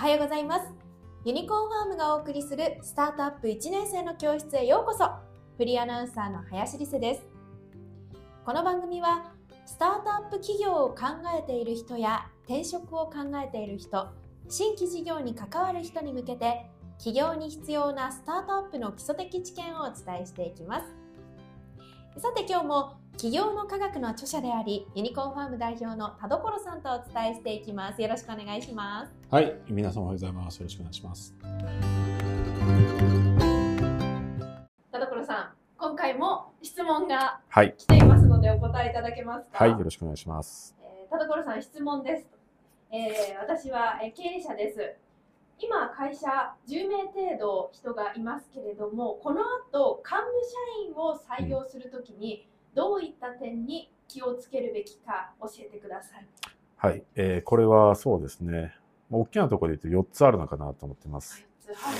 はようございます。ユニコーンファームがお送りするスタートアップ1年生の教室へようこそ。フリーアナウンサーの林理瀬です。この番組はスタートアップ企業を考えている人や転職を考えている人新規事業に関わる人に向けて企業に必要なスタートアップの基礎的知見をお伝えしていきます。さて今日も企業の科学の著者でありユニコーンファーム代表の田所さんとお伝えしていきます。よろしくお願いします。はい皆さんおはようございます。よろしくお願いします。田所さん今回も質問がはい。来ていますのでお答えいただけますか？はいよろしくお願いします。えー田所さん質問です、えー私はえー経営者です今会社10名程度人がいますけれどもこの後幹部社員を採用するときにどういった点に気をつけるべきか教えてください。はい、えーこれはそうですね。まあ大きなところで言うと4つあるのかなと思ってます、はい。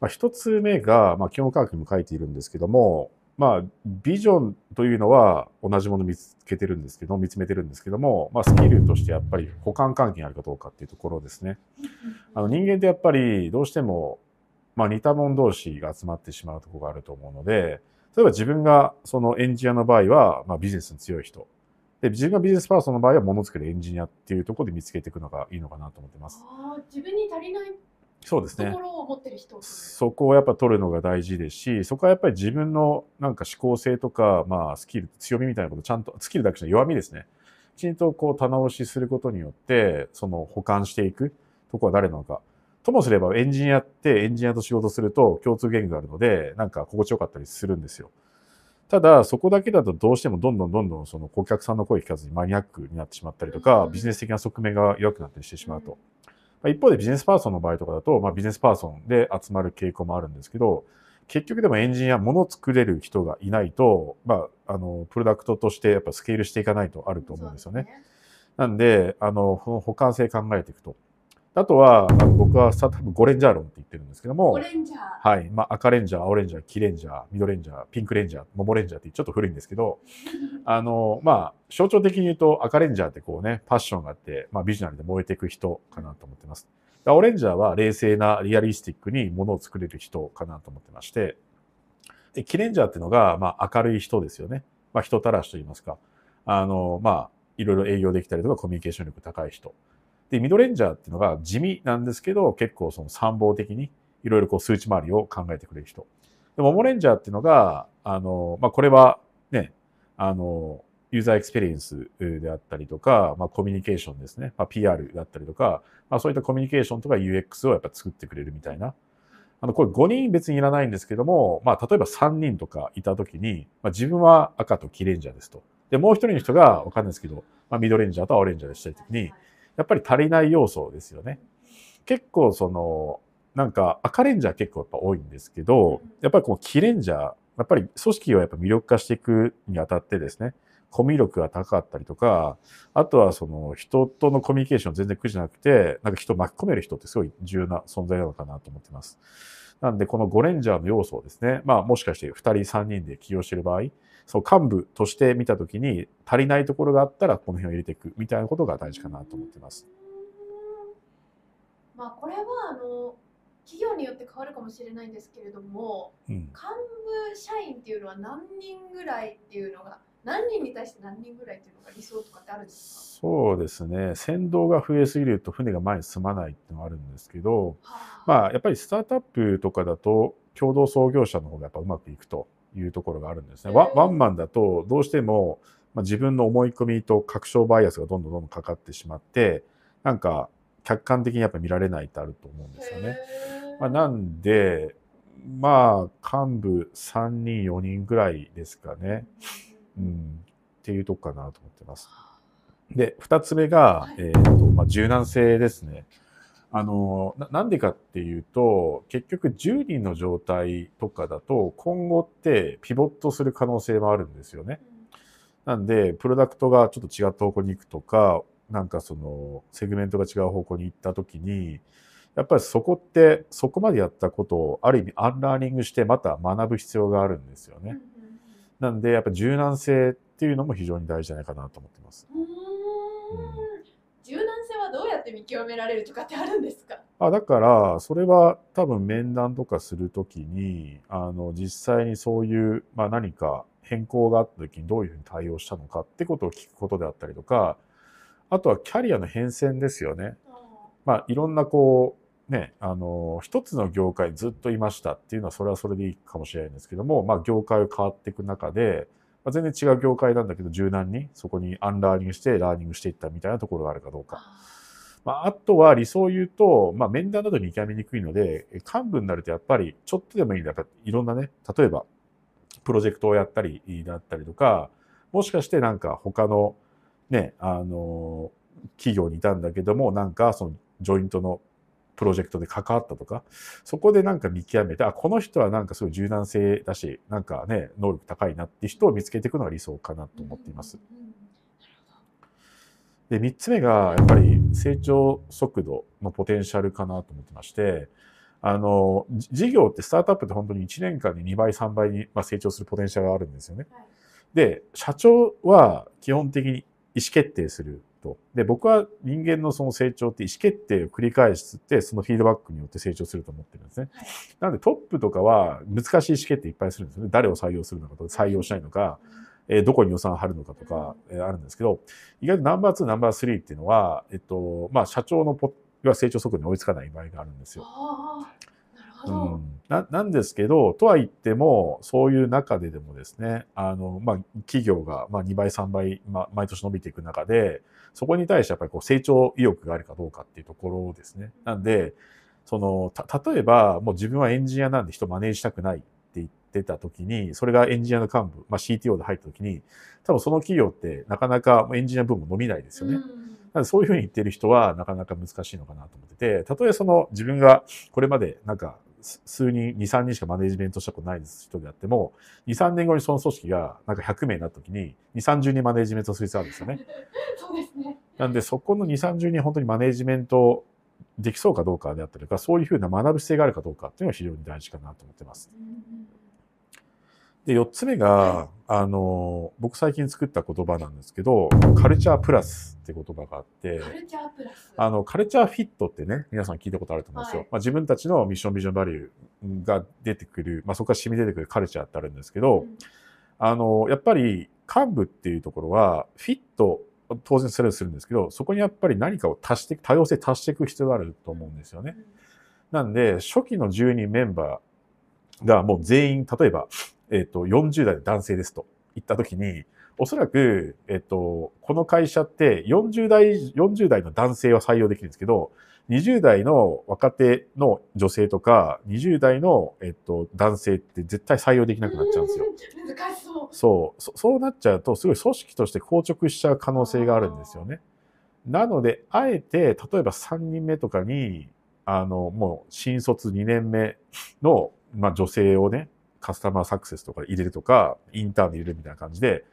まあ、1つ目が、まあ、基本科学にも書いているんですけどもまあビジョンというのは同じものを見つけてるんですけど見つめてるんですけども、まあ、スキルとしてやっぱり補完関係にあるかどうかっていうところですねあの人間ってやっぱりどうしても、まあ、似た者同士が集まってしまうところがあると思うので、例えば自分がそのエンジニアの場合は、まあ、ビジネスに強い人。で、自分がビジネスパーソンの場合はものづくりエンジニアっていうところで見つけていくのがいいのかなと思ってます。あー自分に足りないそうですねそこをやっぱ取るのが大事ですし、そこはやっぱり自分のなんか思考性とか、まあスキル、強みみたいなことちゃんと、スキルだけじゃ弱みですね。きちんとこう棚卸しすることによって、その保管していくところは誰なのか。ともすればエンジニアってエンジニアと仕事すると共通言語があるので、なんか心地よかったりするんですよ。ただ、そこだけだとどうしてもどんどんどんどんその顧客さんの声聞かずにマニアックになってしまったりとか、うんビジネス的な側面が弱くなったりしてしまうと。まあ一方でビジネスパーソンの場合とかだと、まあ、ビジネスパーソンで集まる傾向もあるんですけど、結局でもエンジニア、物を作れる人がいないと、まあ、あの、プロダクトとしてやっぱスケールしていかないとあると思うんですよね。なんで、あの、この補完性考えていくと。あとは、あの僕はスタートアップゴレンジャー論って言ってるんですけどもオ、レンジャーはい。まあ、赤レンジャー、青レンジャー、黄レンジャー、緑レンジャー、ピンクレンジャー、桃レンジャーってちょっと古いんですけど、あの、まあ、象徴的に言うと赤レンジャーってこうね、パッションがあって、まあ、ビジョナルで燃えていく人かなと思ってます。で青レンジャーは冷静な、リアリスティックにものを作れる人かなと思ってまして、で、キレンジャーっていうのが、まあ、明るい人ですよね。まあ、人たらしと言いますか。あの、まあ、いろいろ営業できたりとか、コミュニケーション力高い人。で、ミドレンジャーっていうのが地味なんですけど、結構その参謀的に、いろいろこう数値回りを考えてくれる人。で、モモレンジャーっていうのが、あの、まあ、これはね、あの、ユーザーエクスペリエンスであったりとか、まあ、コミュニケーションですね。まあ、PR だったりとか、まあ、そういったコミュニケーションとか UX をやっぱ作ってくれるみたいな。あの、これ5人別にいらないんですけども、まあ、例えば3人とかいたときに、まあ、自分は赤と黄レンジャーですと。で、もう一人の人がわかんないですけど、まあ、ミドレンジャーと青レンジャーでしたときに、やっぱり足りない要素ですよね。結構その、なんか赤レンジャー結構やっぱ多いんですけど、やっぱりこうキレンジャー、やっぱり組織をやっぱ魅力化していくにあたってですね、コミュ力が高かったりとか、あとはその人とのコミュニケーション全然苦じゃなくて、なんか人を巻き込める人ってすごい重要な存在なのかなと思ってます。なんでこの5レンジャーの要素をですね、まあもしかして2人3人で起用している場合、その幹部として見たときに足りないところがあったらこの辺を入れていくみたいなことが大事かなと思ってます。まあこれはあの企業によって変わるかもしれないんですけれどもうん。幹部社員っていうのは何人ぐらいっていうのが何人に対して何人ぐらいっていうのが理想とかってあるんですそうですね。先導が増えすぎると船が前に進まないっていうのがあるんですけど、か、はあまあやっぱりスタートアップとかだと共同創業者の方がやっぱうまくいくというところがあるんですね。ワンマンだとどうしてもまあ自分の思い込みと確証バイアスがどんどんどんどんかかってしまって、なんか客観的にやっぱ見られないってあると思うんですよね。まあ、なんで、まあ幹部3人4人ぐらいですかね。うん、っていうとこかなと思ってます。で、二つ目がはい、えっ、と、まあ、柔軟性ですね。あのな、なんでかっていうと、結局10人の状態とかだと、今後ってピボットする可能性もあるんですよね。なんで、プロダクトがちょっと違った方向に行くとか、なんかその、セグメントが違う方向に行った時に、やっぱりそこって、そこまでやったことを、ある意味アンラーニングしてまた学ぶ必要があるんですよね。うんうんなんで、やっぱ柔軟性っていうのも非常に大事じゃないかなと思ってます。うん柔軟性はどうやって見極められるとかってあるんですか？あだからそれは多分面談とかするときにあの実際にそういう、まあ、何か変更があった時にどういうふうに対応したのかってことを聞くことであったりとかあとはキャリアの変遷ですよね。まあ、いろんなこうねあの一つの業界ずっといましたっていうのはそれはそれでいいかもしれないんですけども、まあ、業界を変わっていく中でまあ、全然違う業界なんだけど柔軟にそこにアンラーニングしてラーニングしていったみたいなところがあるかどうか。まあ、あとは理想を言うと、まあ、面談だと見極めにくいので、幹部になるとやっぱりちょっとでもいいんだ。やっぱいろんなね、例えば、プロジェクトをやったりだったりとか、もしかしてなんか他のね、あの、企業にいたんだけども、なんかそのジョイントのプロジェクトで関わったとか、そこでなんか見極めて、あ、この人はなんかすごい柔軟性だし、なんかね、能力高いなって人を見つけていくのが理想かなと思っています。で、三つ目が、やっぱり成長速度のポテンシャルかなと思ってまして、あの、事業ってスタートアップって本当に1年間に2倍、3倍に成長するポテンシャルがあるんですよね。で、社長は基本的に意思決定すると。で、僕は人間のその成長って意思決定を繰り返して、そのフィードバックによって成長すると思ってるんですね。はい、なのでトップとかは難しい意思決定いっぱいするんですよね。誰を採用するのかとか、採用しないのか、えー、どこに予算を張るのかとか、えー、あるんですけど、意外とナンバー2、ナンバー3っていうのは、えっと、まあ、社長のポは成長速度に追いつかない場合があるんですよ。うん、ななんですけど、とは言っても、そういう中ででもですね、あの、まあ、企業が、まあ、2倍、3倍、まあ、毎年伸びていく中で、そこに対してやっぱりこう成長意欲があるかどうかっていうところですね。なんで、その、た、例えば、もう自分はエンジニアなんで人マネージしたくないって言ってた時に、それがエンジニアの幹部、まあ、CTO で入った時に、多分その企業ってなかなかエンジニア部門伸びないですよね。うんなんでそういうふうに言ってる人はなかなか難しいのかなと思ってて、たとえその自分がこれまでなんか数人、2、3人しかマネジメントしたことない人であっても、2、3年後にその組織がなんか100名になった時に、2、30人マネジメントする必要あるんですよね。そうですね。なんで、そこの2、30人本当にマネジメントできそうかどうかであったりとか、そういうふうな学ぶ姿勢があるかどうかっていうのは非常に大事かなと思ってます。で、4つ目が、あの、僕最近作った言葉なんですけど、カルチャープラスって言葉があって、カルチャープラスあの、カルチャーフィットってね、皆さん聞いたことあると思うんですよ。はい、まあ、自分たちのミッションビジョンバリューが出てくる、まあ、そこから染み出てくるカルチャーってあるんですけど、うん、あの、やっぱり幹部っていうところは、フィット、当然それをするんですけど、そこにやっぱり何かを足して、多様性足していく必要があると思うんですよね。うん、なんで、初期の10人メンバーがもう全員、例えば、えっ、ー、と、40代の男性ですと言ったときに、おそらく、えっ、と、この会社って40代、40代の男性は採用できるんですけど、20代の若手の女性とか、20代の、えっと、男性って絶対採用できなくなっちゃうんですよ。難しそう。そうそ。そうなっちゃうと、すごい組織として硬直しちゃう可能性があるんですよね。なので、あえて、例えば3人目とかに、あの、もう新卒2年目の、まあ、女性をね、カスタマーサクセスとか入れるとか、インターンで入れるみたいな感じで、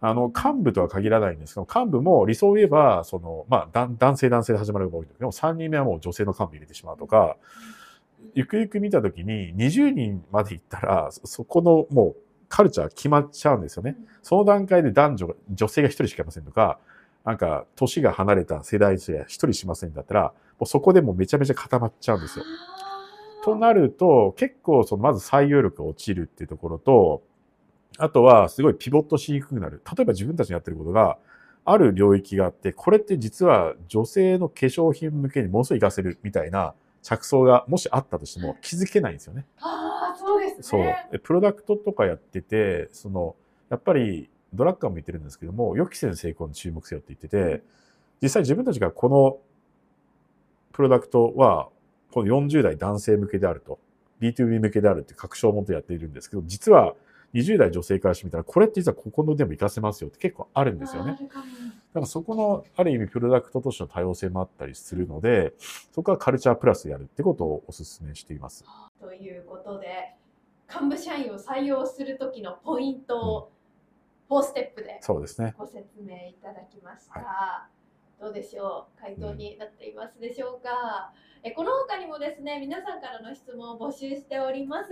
あの、幹部とは限らないんですけど、幹部も理想を言えば、その、まあ、男性男性で始まるが多いんだけど、3人目はもう女性の幹部入れてしまうとか、ゆくゆく見たときに20人まで行ったら、そこのもうカルチャー決まっちゃうんですよね。その段階で男女、女性が1人しかいませんとか、なんか、年が離れた世代数や1人しませんだったら、もうそこでもうめちゃめちゃ固まっちゃうんですよ。となると、結構そのまず採用力が落ちるっていうところと、あとはすごいピボットしにくくなる。例えば自分たちのやってることが、ある領域があって、これって実は女性の化粧品向けにものすごい活かせるみたいな着想がもしあったとしても気づけないんですよね。ああ、そうですね。そう。プロダクトとかやってて、その、やっぱりドラッカーも言ってるんですけども、予期せぬ成功に注目せよって言ってて、実際自分たちがこのプロダクトはこの40代男性向けであると、B2B 向けであるって確証を持ってやっているんですけど、実は20代女性からしてみたら、これって実はここのでも活かせますよって結構あるんですよね。だからそこの、ある意味プロダクトとしての多様性もあったりするので、そこはカルチャープラスやるってことをお勧めしています。ということで、幹部社員を採用する時のポイントを4ステップでご説明いただきました。はい。どうでしょう？回答になっていますでしょうか、えこの他にもですね皆さんからの質問を募集しております。